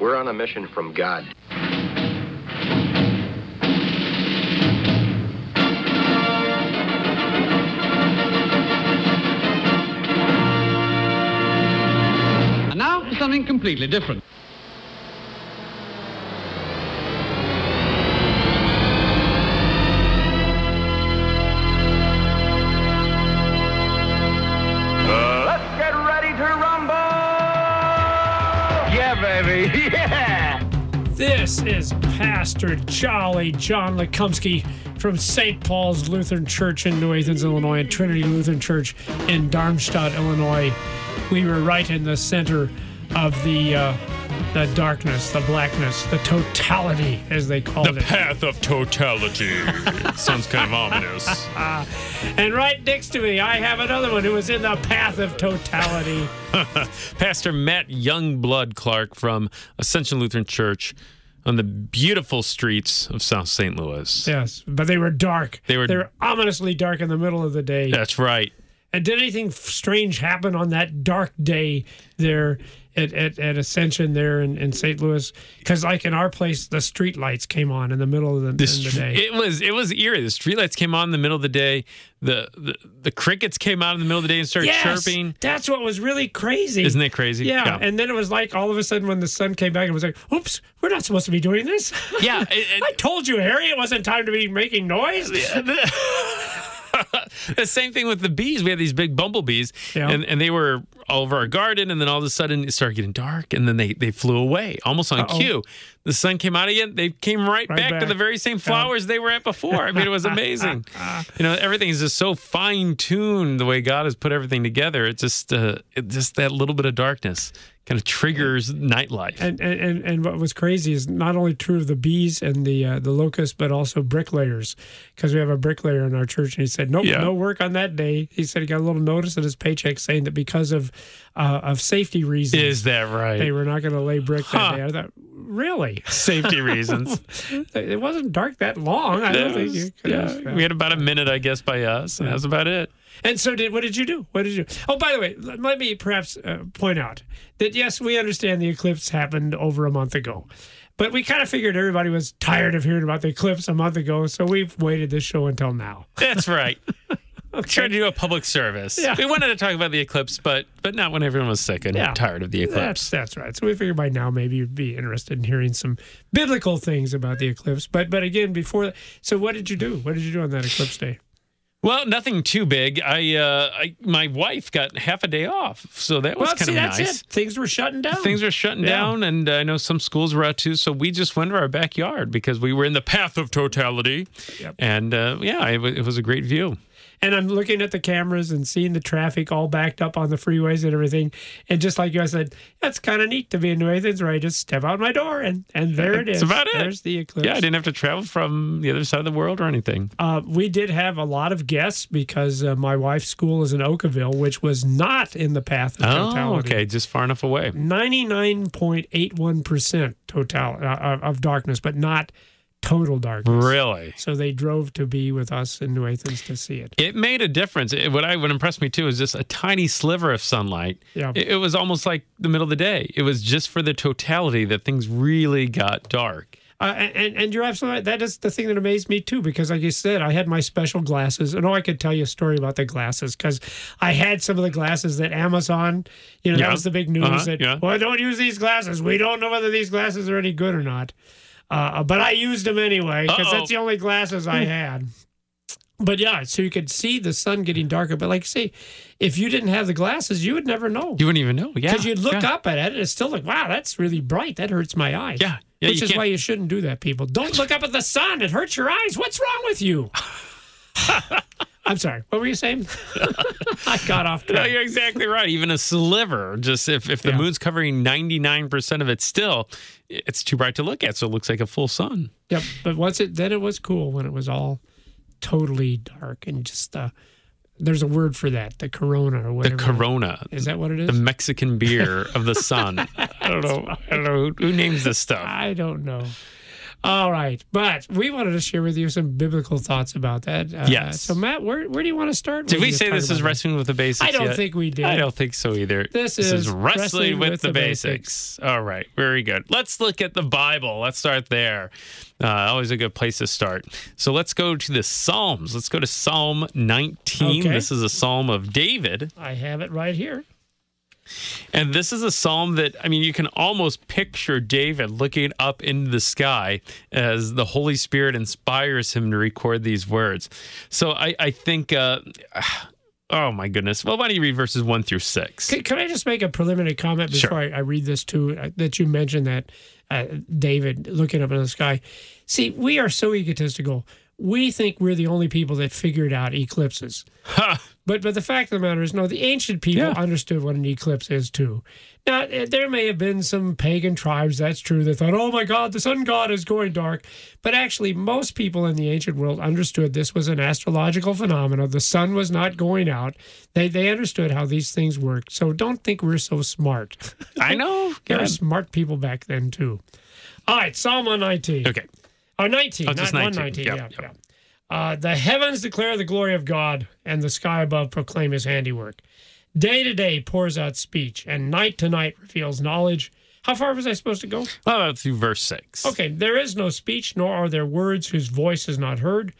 We're on a mission from God. And now something completely different. This is Pastor Jolly John Lekumsky from St. Paul's Lutheran Church in New Athens, Illinois, and Trinity Lutheran Church in Darmstadt, Illinois. We were right in the center of the uh, the darkness, the blackness, the totality, as they called it. The path of totality. Sounds kind of ominous. And right next to me, I have another one who was in the path of totality. Pastor Matt Youngblood Clark from Ascension Lutheran Church on the beautiful streets of South St. Louis. yes, but they were dark. They were- they were ominously dark in the middle of the day. That's right. And did anything strange happen on that dark day there at, at, at Ascension there in, in St. Louis? Because like in our place, the street lights came on in the middle of the, in the day. It was it was eerie. The streetlights came on in the middle of the day. The, the the crickets came out in the middle of the day and started yes, chirping. that's what was really crazy. Isn't that crazy? Yeah. Yeah. and then it was like all of a sudden when the sun came back, it was like, "Oops, we're not supposed to be doing this." Yeah, it- it- I told you, Harry, it wasn't time to be making noise. The same thing with the bees. We had these big bumblebees, Yeah. and, and they were all over our garden. And then all of a sudden, it started getting dark, and then they, they flew away almost on Uh-oh. cue. The sun came out again. They came right, Right back, to the very same flowers they were at before. I mean, it was amazing. you know, everything is just so fine tuned the way God has put everything together. It's just uh, it just that little bit of darkness kind of triggers nightlife. And, and and what was crazy is not only true of the bees and the uh, the locusts, but also bricklayers, because we have a bricklayer in our church, and he said, "Nope, Yeah. no work on that day." He said he got a little notice in his paycheck saying that because of uh, of safety reasons, is that right? they were not going to lay brick that Huh. day. I thought, really, Safety reasons. it wasn't dark that long. I don't think you could yeah, we had about a minute, I guess, by us. and That's about it. And so, did what did you do? What did you? Oh, by the way, let me perhaps uh, point out that yes, we understand the eclipse happened over a month ago, but we kind of figured everybody was tired of hearing about the eclipse a month ago, so we've waited this show until now. That's right. Trying to do a public service. Yeah. We wanted to talk about the eclipse, but but not when everyone was sick and Yeah. tired of the That's eclipse. that's right. So we figured by now maybe you'd be interested in hearing some biblical things about the eclipse. But but again, before so what did you do? What did you do on that eclipse day? Well, nothing too big. I, uh, I my wife got half a day off, so that was Well, kind of that's nice. it. Things were shutting down. Things were shutting Yeah. down, and I know some schools were out too. So we just went to our backyard because we were in the path of totality, Yep. and uh, yeah, it, wa- it was a great view. And I'm looking at the cameras and seeing the traffic all backed up on the freeways and everything. And just like you, I said, that's kind of neat to be in New Athens, where I just step out my door and and there it is. That's about it. There's the eclipse. Yeah, I didn't have to travel from the other side of the world or anything. Uh, we did have a lot of guests because uh, my wife's school is in Oakville, which was not in the path of Oh, totality. okay, just far enough away. 99.81% total uh, of darkness, but not total darkness. Really. So they drove to be with us in New Athens to see it. It made a difference. It, what I what impressed me too is just a tiny sliver of sunlight. Yeah. It, it was almost like the middle of the day. It was just for the totality that things really got dark. Uh, and, and you're absolutely right. That is the thing that amazed me too, because like you said, I had my special glasses. And oh, I could tell you a story about the glasses because I had some of the glasses that Amazon, you know, Yeah. that was the big news Uh-huh, that, yeah. well, don't use these glasses. We don't know whether these glasses are any good or not. Uh, but I used them anyway because that's the only glasses I had. But yeah, so you could see the sun getting darker. But like say, if you didn't have the glasses, you would never know. You wouldn't even know. Yeah. Because you'd look yeah. up at it and it's still like, wow, that's really bright. That hurts my eyes. Yeah. Yeah, Which is can't- why you shouldn't do that, people. Don't look up at the sun. It hurts your eyes. What's wrong with you? I'm sorry. What were you saying? I got off No, track. you're exactly right. Even a sliver, just if, if the Yeah. moon's covering 99% of it still, it's too bright to look at. So it looks like a full sun. Yep. But once it, then it was cool when it was all totally dark and just, uh, there's a word for that, the corona or The. Corona, Is that what it is? the? Mexican beer of the sun. I don't know. I don't know who, who names this stuff. I don't know. All right, but we wanted to share with you some biblical thoughts about that. Uh, Yes. So Matt, where where do you want to start? Did we say this is that? wrestling with the basics? I don't yet? think we did. I don't think so either. This is wrestling with, the, basics. All right, very good. Let's look at the Bible. Let's start there. Uh, always a good place to start. So let's go to the Psalms. Let's go to Psalm 19. Okay. This is a psalm of David. I have it right here. And this is a psalm that, I mean, you can almost picture David looking up into the sky as the Holy Spirit inspires him to record these words. So I, I think, uh, oh my goodness. Well, why don't you read verses one through six? Can, can I just make a preliminary comment Sure. before I, I read this too? uh, That you mentioned that uh, David looking up in the sky. See, we are so egotistical. We think we're the only people that figured out eclipses. But but the fact of the matter is, no, the ancient people Yeah. understood what an eclipse is too. Now eh, there may have been some pagan tribes. That's true. That thought, oh my God, the sun god is going dark. But actually, most people in the ancient world understood this was an astrological phenomenon. The sun was not going out. They they understood how these things worked. So don't think we're so smart. I know. There were smart people back then too. All right, Psalm 119. Okay. Oh, 19, Oh, not 19. 119. Yep, yeah, yep. yeah. Uh, the heavens declare the glory of God, and the sky above proclaim his handiwork. Day to day pours out speech, and night to night reveals knowledge. How far was I supposed to go? About through verse six. Okay, there is no speech, nor are there words whose voice is not heard.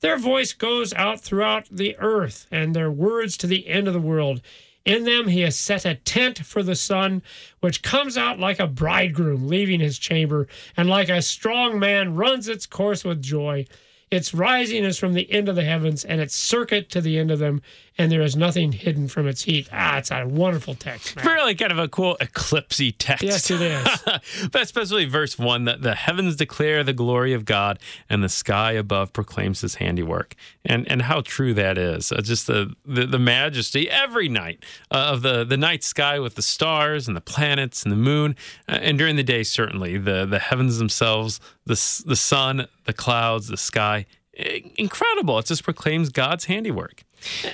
Their voice goes out throughout the earth, and their words to the end of the world. In them he has set a tent for the sun, which comes out like a bridegroom leaving his chamber, and like a strong man runs its course with joy. Its rising is from the end of the heavens, and its circuit to the end of them, and there is nothing hidden from its heat. Ah, it's a wonderful text, man. Really kind of a cool eclipsy text. Yes, it is. but especially verse one that the heavens declare the glory of God and the sky above proclaims his handiwork. And and how true that is. Uh, just the, the, the majesty every night uh, of the, the night sky with the stars and the planets and the moon. Uh, and during the day, certainly, the, the heavens themselves, the, the sun, the clouds, the sky. Incredible. It just proclaims God's handiwork.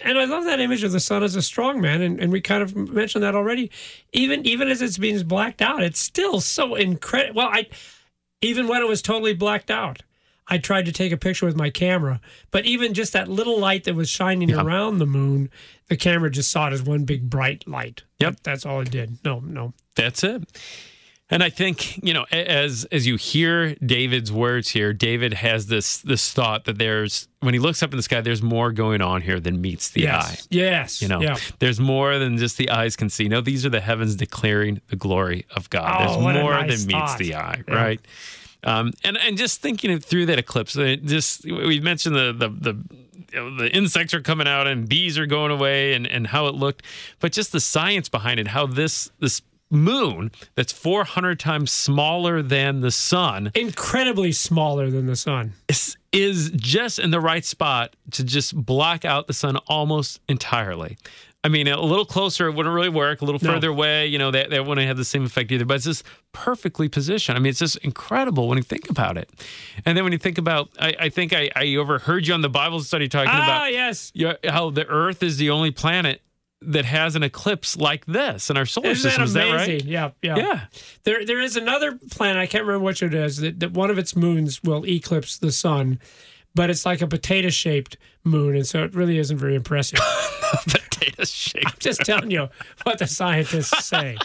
And I love that image of the sun as a strong man, and, and we kind of mentioned that already. Even even as it's being blacked out, it's still so incredible. Well, I even when it was totally blacked out, I tried to take a picture with my camera, but even just that little light that was shining around the moon, the camera just saw it as one big bright light. Yep. That's all it did. No, no. That's it. And I think you know, as as you hear David's words here, David has this this thought that there's when he looks up in the sky, there's more going on here than meets the eye. yes, yes, You know, yeah. there's more than just the eyes can see. No, these are the heavens declaring the glory of God. Oh, there's more nice than meets thought. the eye, Yeah. right? Um, and and just thinking through that eclipse, uh, just we mentioned the the the the insects are coming out and bees are going away and and how it looked, but just the science behind it, how this this moon that's 400 times smaller than the sun Incredibly smaller than the sun. is, is just in the right spot to just block out the sun almost entirely. I mean, a little closer, it wouldn't really work. A little No. further away, you know, that, that wouldn't have the same effect either. But it's just perfectly positioned. I mean, it's just incredible when you think about it. And then when you think about, I, I think I, I overheard you on the Bible study talking Ah, about yes. how the Earth is the only planet that has an eclipse like this in our solar Isn't system. that Is that amazing? right? Yeah, yeah. Yeah. There, there is another planet. I can't remember which it is. That, that one of its moons will eclipse the sun, but it's like a potato-shaped moon, and so it really isn't very impressive. Potato shaped. I'm just telling you what the scientists say.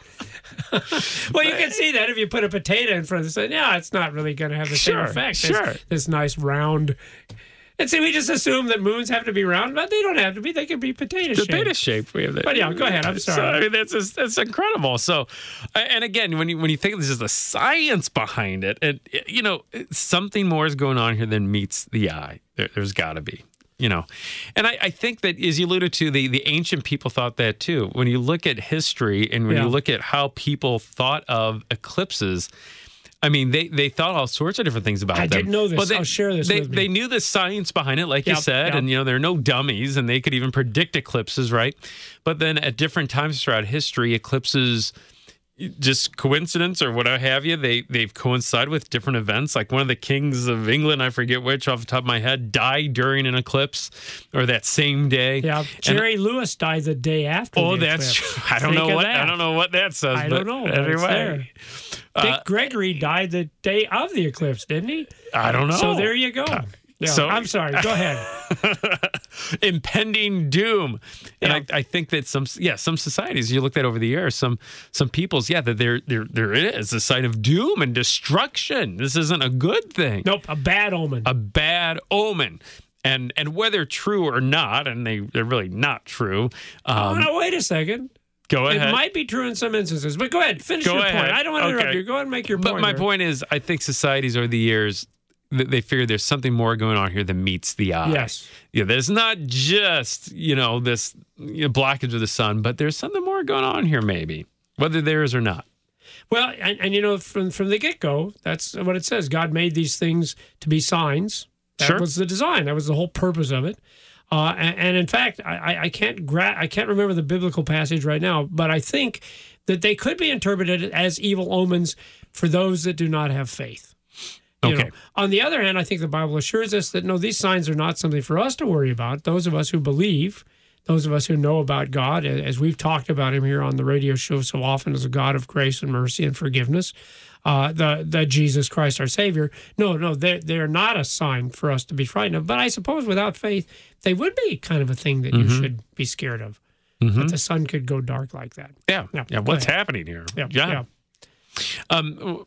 well, you can see that if you put a potato in front of the sun. Yeah, it's not really going to have the Sure, same effect. sure. This, this nice round. And see, we just assume that moons have to be round, but they don't have to be. They can be potato shaped. potato shape. We have that. But yeah, go ahead. I'm sorry. So, I mean, that's just, that's incredible. So, and again, when you when you think this is the science behind it, and you know, something more is going on here than meets the eye. There, there's got to be. You know, and I, I think that as you alluded to, the the ancient people thought that too. When you look at history and when Yeah. you look at how people thought of eclipses, I mean, they, they thought all sorts of different things about it. I them. didn't know this. But they, I'll share this They, they knew the science behind it, like you said, yep. and you know they're no dummies, and they could even predict eclipses, right? But then at different times throughout history, eclipses just coincidence or what have you they they've coincided with different events like one of the kings of england i forget which off the top of my head died during an eclipse or that same day Yeah, And- Jerry Lewis died the day after. Oh, that's eclipse. true. I don't Think know what that. I don't know what that says. I but don't know, Anyway, Dick Gregory died the day of the eclipse, didn't he? I don't know. So there you go. Yeah, Oh. so- I'm sorry. Go ahead. impending doom. And Yeah. I, I think that some yeah some societies you looked at over the years some some people's yeah that there there there it is a sign of doom and destruction. This isn't a good thing. Nope, a bad omen. A bad omen. And and whether true or not, and they they're really not true. oh, Um, no, wait a second. Go It might be true in some instances, but go ahead. Finish Go your ahead. point. I don't want to interrupt you. Go ahead and make your But point. But my there. point is, I think societies over the years th- they figure there's something more going on here than meets the eye. Yes. Yeah, there's not just you know this you know, blockage of the sun, but there's something more going on here, maybe whether there is or not. Well, and, and you know, from from the get go, that's what it says. God made these things to be signs. That Sure. was the design. That was the whole purpose of it. Uh, and, and in fact, I, I- can't gra- I can't remember the biblical passage right now, but I think that they could be interpreted as evil omens for those that do not have faith. You Okay. know. On the other hand, I think the Bible assures us that no, these signs are not something for us to worry about. Those of us who believe, those of us who know about God, as we've talked about Him here on the radio show so often as a God of grace and mercy and forgiveness, uh, the the Jesus Christ our Savior. No, no, they they're not a sign for us to be frightened of. But I suppose without faith, they would be kind of a thing that you should be scared of. That the sun could go dark like that. Yeah, Yeah, yeah. What's ahead. happening here? Yeah, yeah. Um,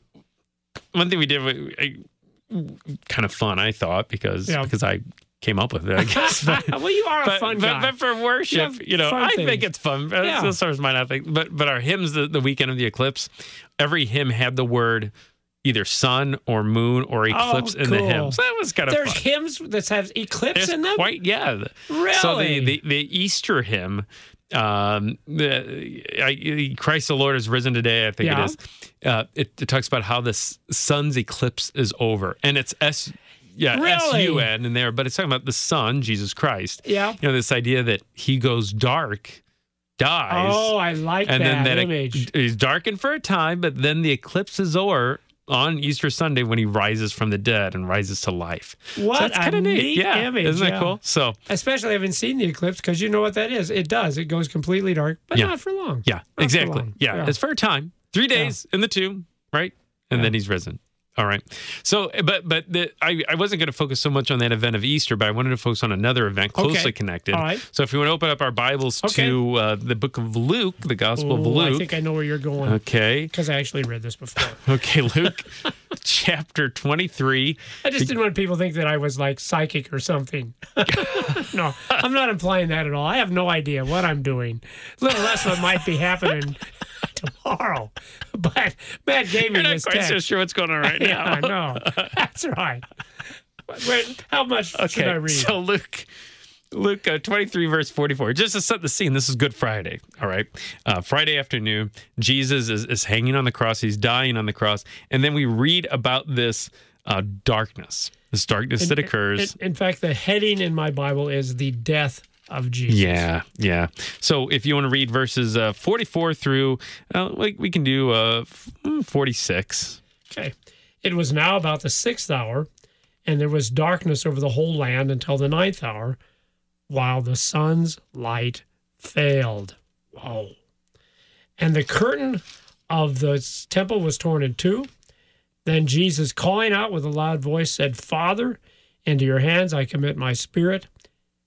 one thing we did, I, kind of fun, I thought, because Yeah. because I came up with it, I guess. But, well, you are a but, fun but, guy. but for worship, have you know, I things. think it's fun. Yeah. This source might not think, but but our hymns the, the weekend of the eclipse, every hymn had the word either sun or moon or eclipse in the Oh, cool. hymn. So that was kind of There's fun. hymns that have eclipse It's in them. quite yeah. Really? So the the, the Easter hymn, um, the I, Christ the Lord is risen today. I think Yeah. it is. Uh, it, it talks about how the sun's eclipse is over, and it's s yeah s u n in there, but it's talking about the sun, Jesus Christ. Yeah. You know this idea that he goes dark, dies. Oh, I like and that then that image. he's darkened for a time, but then the eclipse is over on Easter Sunday when he rises from the dead and rises to life. What so that's kind of neat. neat Yeah, image, isn't that yeah. cool? So Especially having seen the eclipse, because you know what that is. It does. It goes completely dark, but Yeah. not for long. Yeah, Not exactly. long. Yeah. it's for a time. Three days in the tomb, right? And then he's risen. All right. So, but but the, I I wasn't going to focus so much on that event of Easter, but I wanted to focus on another event closely Okay. connected. All right. So, if we want to open up our Bibles Okay. to uh, the book of Luke, the Gospel of Luke. I think I know where you're going okay. because I actually read this before. Okay, Luke, chapter twenty-three. I just didn't want people to think that I was like psychic or something. no, I'm not implying that at all. I have no idea what I'm doing, little less what might be happening tomorrow. But Matt gave me You're not this quite text. so sure what's going on right Yeah, I know. That's right. How much should I read? so Luke, Luke uh, 23, verse 44. Just to set the scene, this is Good Friday. All right. Uh, Friday afternoon, Jesus is, is hanging on the cross. He's dying on the cross. And then we read about this uh, darkness, this darkness that occurs. In, in fact, the heading in my Bible is the death of Jesus. yeah, yeah. So if you want to read verses uh, 44 through, uh, we, we can do uh, 46. Okay. It was now about the sixth hour, and there was darkness over the whole land until the ninth hour, while the sun's light failed. Whoa. And the curtain of the temple was torn in two. Then Jesus, calling out with a loud voice, said, Father, into your hands I commit my spirit.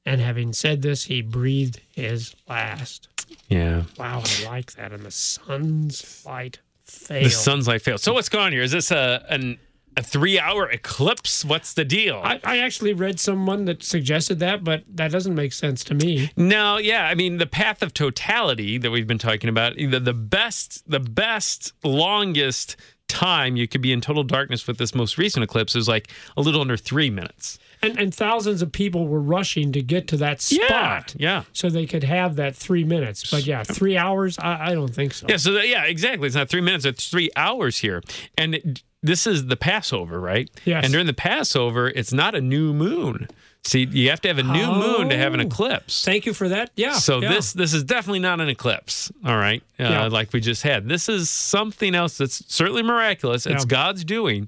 And having said this, he breathed his last. Yeah. Wow, I like that. And the sun's light failed. The sun's light failed. So what's going on here? Is this a an a three hour eclipse? What's the deal? I, I actually read someone that suggested that, but that doesn't make sense to me. no, yeah. I mean, the path of totality that we've been talking about, the, the best, the best, longest time you could be in total darkness with this most recent eclipse is like a little under three minutes. And and thousands of people were rushing to get to that spot Yeah. so they could have that three minutes. But yeah, three hours, I, I don't think so. Yeah. So, that, yeah, exactly. It's not three minutes, it's three hours here. And this is the Passover, right? Yes. And during the Passover, it's not a new moon. See, you have to have a new moon to have an Oh. eclipse. Thank you for that. Yeah. So yeah. this this is definitely not an eclipse, all right? Uh, Yeah. Like we just had. This is something else that's certainly miraculous. It's Yeah. God's doing.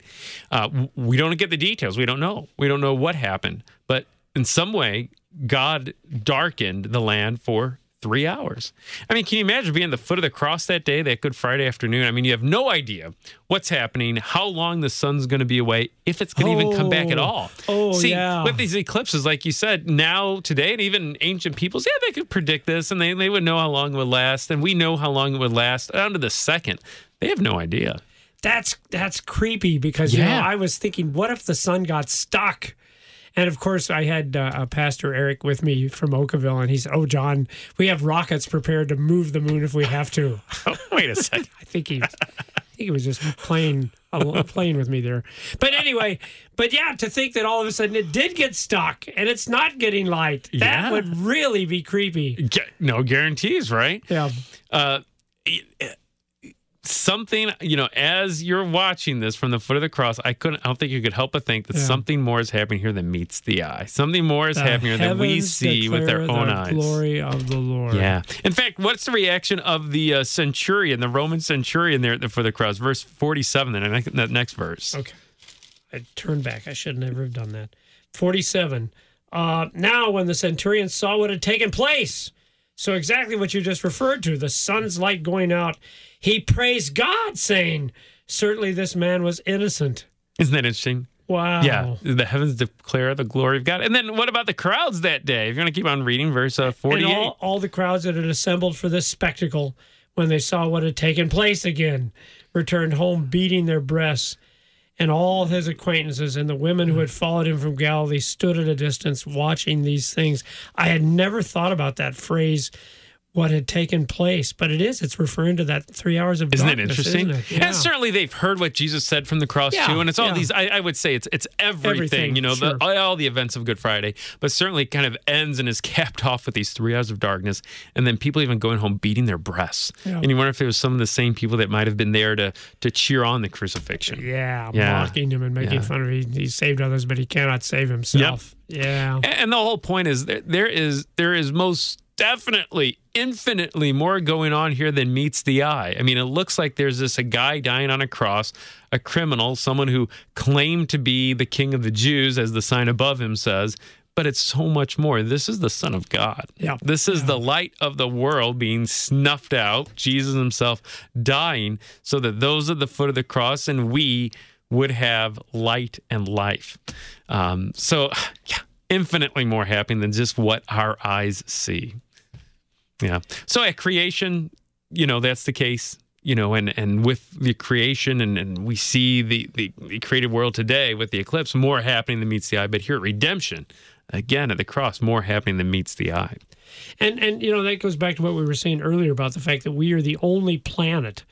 Uh, we don't get the details. We don't know. We don't know what happened. But in some way, God darkened the land for three hours. I mean, can you imagine being at the foot of the cross that day, that Good Friday afternoon? I mean, you have no idea what's happening, how long the sun's going to be away, if it's going to even come back at Oh. all. Oh, See, yeah. with these eclipses, like you said, now, today, and even ancient peoples, yeah, they could predict this and they, they would know how long it would last. And we know how long it would last down to the second. They have no idea. That's that's creepy because you Yeah. know I was thinking, what if the sun got stuck? And of course, I had uh, Pastor Eric with me from Oakville, and he said, "Oh, John, we have rockets prepared to move the moon if we have to." Oh, wait a second. I think he, I think he was just playing playing with me there. But anyway, but yeah, to think that all of a sudden it did get stuck and it's not getting light, that Yeah. would really be creepy. No guarantees, right? Yeah, uh, something you know as you're watching this from the foot of the cross i couldn't i don't think you could help but think that Yeah. something more is happening here than meets the eye something more is The happening than we see with our declare own the eyes Glory of the Lord. yeah in fact what's the reaction of the uh, centurion the roman centurion there at the foot of the cross verse 47 then that next verse Okay. I turned back. I should never have done that. 47. Uh, now, when the centurion saw what had taken place, so exactly what you just referred to, the sun's light going out, he praised God, saying, Certainly this man was innocent. isn't that interesting Wow. yeah the heavens declare the glory of god and then what about the crowds that day if you're going to keep on reading verse uh, 48 And all, all the crowds that had assembled for this spectacle, when they saw what had taken place again, returned home beating their breasts. And all his acquaintances and the women who had followed him from Galilee stood at a distance watching these things. I had never thought about that phrase, what had taken place, but it is. It's referring to that three hours of Isn't it darkness, interesting? isn't it? Yeah. And certainly they've heard what Jesus said from the cross Yeah, too, and it's all yeah. these. I, I would say it's it's everything, Everything, you know, sure. the, all the events of Good Friday, but certainly kind of ends and is capped off with these three hours of darkness, and then people even going home beating their breasts. And you wonder if it was some of the same people that might have been there to to cheer on the crucifixion. yeah, mocking him and making fun of him. He, he saved others, but he cannot save himself. Yeah. And- the whole point is that there is there is most definitely infinitely more going on here than meets the eye. I mean, it looks like there's this a guy dying on a cross, a criminal, someone who claimed to be the king of the Jews as the sign above him says, but it's so much more. This is the son of God. Yeah. This is the light of the world being snuffed out, Jesus himself dying so that those at the foot of the cross and we would have light and life. Um, so, yeah, infinitely more happy than just what our eyes see. Yeah. So at creation, you know, that's the case. You know, and and with the creation, and, and we see the, the the created world today with the eclipse, more happening than meets the eye. But here at redemption, again at the cross, more happening than meets the eye. And and you know that goes back to what we were saying earlier about the fact that we are the only planet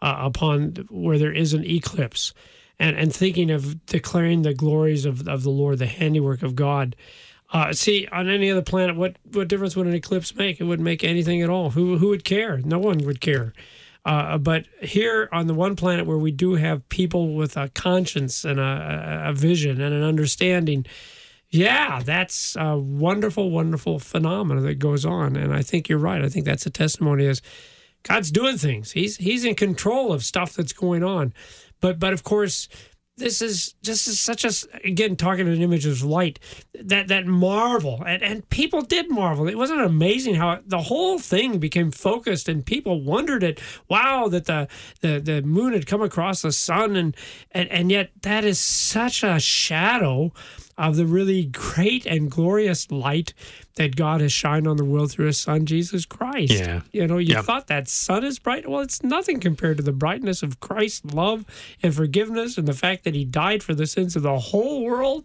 uh, upon where there is an eclipse, and and thinking of declaring the glories of of the Lord, the handiwork of God. Uh, see, on any other planet, what what difference would an eclipse make? It wouldn't make anything at all. Who who would care? No one would care. Uh, but here on the one planet where we do have people with a conscience and a, a, vision and an understanding, yeah, that's a wonderful, wonderful phenomena that goes on. And I think you're right. I think that's a testimony is God's doing things. He's he's in control of stuff that's going on. But but of course, this is just is such a again talking in images of light that that marvel and and people did marvel. It wasn't amazing how the whole thing became focused and people wondered at wow that the the the moon had come across the sun and and and yet that is such a shadow of the really great and glorious light that God has shined on the world through his son Jesus Christ. Yeah. You know, you Yeah. thought that sun is bright. Well, it's nothing compared to the brightness of Christ's love and forgiveness and the fact that he died for the sins of the whole world.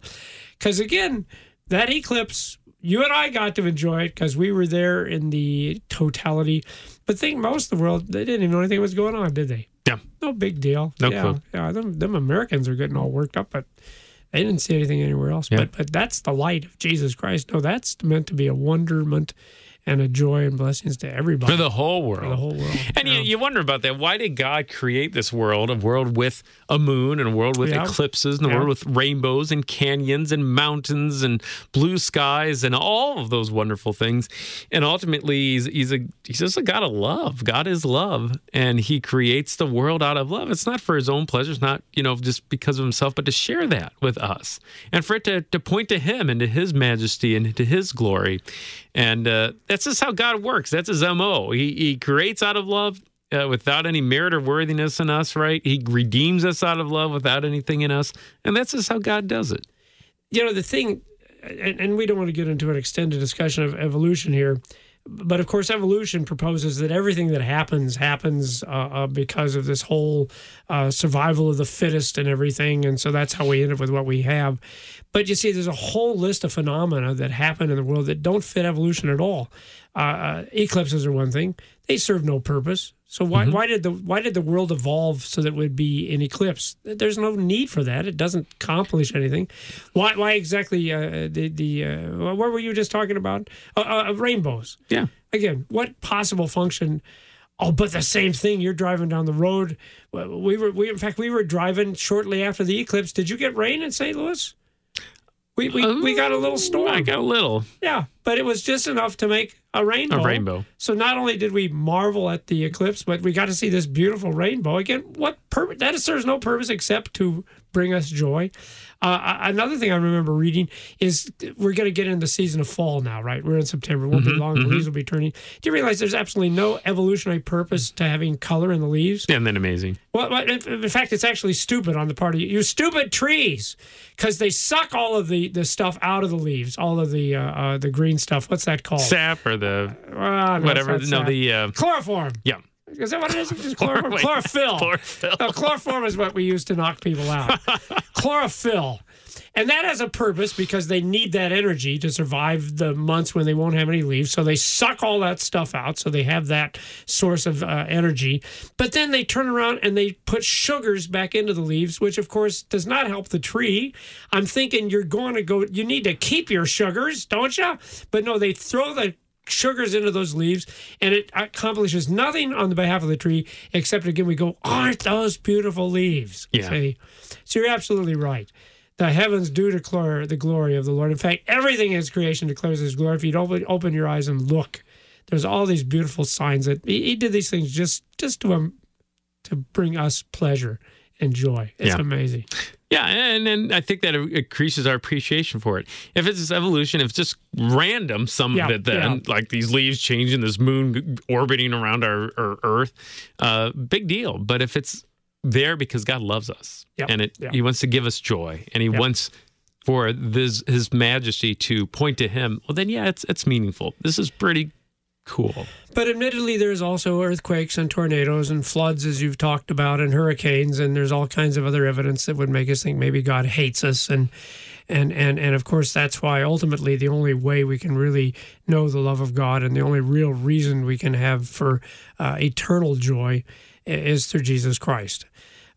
Because again, that eclipse, you and I got to enjoy it because we were there in the totality. But think most of the world, they didn't even know anything was going on, did they? Yeah. No big deal. No yeah, clue. Yeah, them, them Americans are getting all worked up, but they didn't see anything anywhere else. Yeah. But but that's the light of Jesus Christ. No, that's meant to be a wonderment and a joy and blessings to everybody. For the whole world. For the whole world. And Yeah. you, you wonder about that. Why did God create this world, a world with a moon and a world with Yeah. eclipses and a Yeah. world with rainbows and canyons and mountains and blue skies and all of those wonderful things? And ultimately, he's, he's, a, he's just a God of love. God is love. And he creates the world out of love. It's not for his own pleasure. It's not, you know, just because of himself, but to share that with us and for it to, to point to him and to his majesty and to his glory. And uh, That's just how God works. That's his mo. He he creates out of love. Uh, without any merit or worthiness in us, right? He redeems us out of love without anything in us. And that's just how God does it. you know the thing and, and we don't want to get into an extended discussion of evolution here but of course evolution proposes that everything that happens happens uh, uh, because of this whole uh, survival of the fittest and everything and so that's how we end up with what we have. But you see there's a whole list of phenomena that happen in the world that don't fit evolution at all. Uh, uh, eclipses are one thing. They serve no purpose so why, why did the why did the world evolve so that it would be an eclipse? There's no need for that. It doesn't accomplish anything. Why why exactly uh, the the uh, what were you just talking about? Uh, uh, rainbows. Yeah. Again, what possible function? Oh, but the same thing. You're driving down the road. We were we in fact we were driving shortly after the eclipse. Did you get rain in St. Louis? We we, we got a little storm. I got a little. Yeah, but it was just enough to make a rainbow. A rainbow. So not only did we marvel at the eclipse, but we got to see this beautiful rainbow. Again, what purpose? That serves no purpose except to bring us joy. Uh, another thing I remember reading is we're going to get in the season of fall now, right? We're in September. It won't be long. The leaves will be turning. Do you realize there's absolutely no evolutionary purpose to having color in the leaves? And then amazing. Well, in fact, it's actually stupid on the part of you. You stupid trees, because they suck all of the, the stuff out of the leaves, all of the uh, uh, the green stuff. What's that called? Sap or the no, whatever. No, the uh, chloroform. yeah. Is that what it is? It's chloroform. Wait, chlorophyll. chlorophyll. No, chloroform is what we use to knock people out. chlorophyll. And that has a purpose because they need that energy to survive the months when they won't have any leaves. So they suck all that stuff out. So they have that source of uh, energy. But then they turn around and they put sugars back into the leaves, which of course does not help the tree. I'm thinking you're going to go, you need to keep your sugars, don't you? But no, they throw the sugars into those leaves and it accomplishes nothing on the behalf of the tree except again we go aren't those beautiful leaves Yeah. See? so you're absolutely right the heavens do declare the glory of the lord in fact everything in his creation declares his glory if you open, open your eyes and look there's all these beautiful signs that he, he did these things just just to um, to bring us pleasure and joy it's Yeah. amazing Yeah, and and I think that increases our appreciation for it. If it's evolution, if it's just random, some Yeah, of it, then yeah. like these leaves changing, this moon orbiting around our, our Earth, uh, big deal. But if it's there because God loves us Yep, and it. He wants to give us joy, and He Yep. wants for this His Majesty to point to Him, well, then yeah, it's it's meaningful. This is pretty cool. But admittedly, there's also earthquakes and tornadoes and floods, as you've talked about, and hurricanes, and there's all kinds of other evidence that would make us think maybe God hates us, and and and and of course that's why ultimately the only way we can really know the love of God and the only real reason we can have for uh, eternal joy is through Jesus Christ.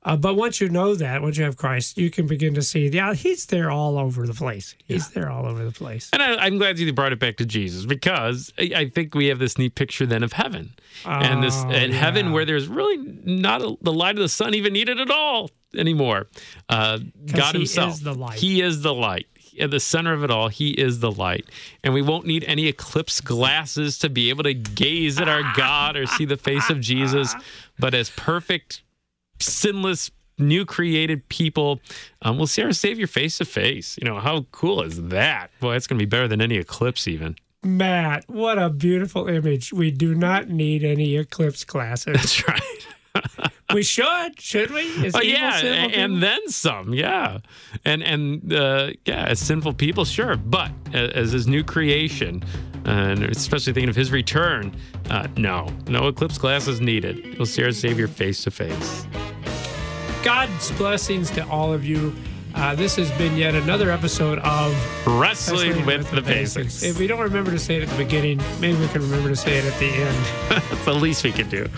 Uh, but once you know that, once you have Christ, you can begin to see, yeah, He's there all over the place. He's there all over the place. And I, I'm glad you brought it back to Jesus because I, I think we have this neat picture then of heaven and this Oh, and heaven where there's really not a, the light of the sun even needed at all anymore. Uh, God he Himself, is the light. He is the light. At the center of it all, He is the light, and we won't need any eclipse glasses to be able to gaze at our God or see the face of Jesus. But as perfect, sinless, new created people, um, we'll see our Savior face to face. You know how cool is that? Boy, it's going to be better than any eclipse, even. Matt, what a beautiful image. We do not need any eclipse classes. That's right. we should, should we? Is Oh yeah, sinful and, and then some, yeah, and and uh, yeah, as sinful people, sure, but a- as his new creation, and especially thinking of his return, uh, no, no eclipse glasses needed. We'll see our Savior face to face. God's blessings to all of you. Uh, this has been yet another episode of Wrestling with the basics. If we don't remember to say it at the beginning, maybe we can remember to say it at the end. That's the least we can do.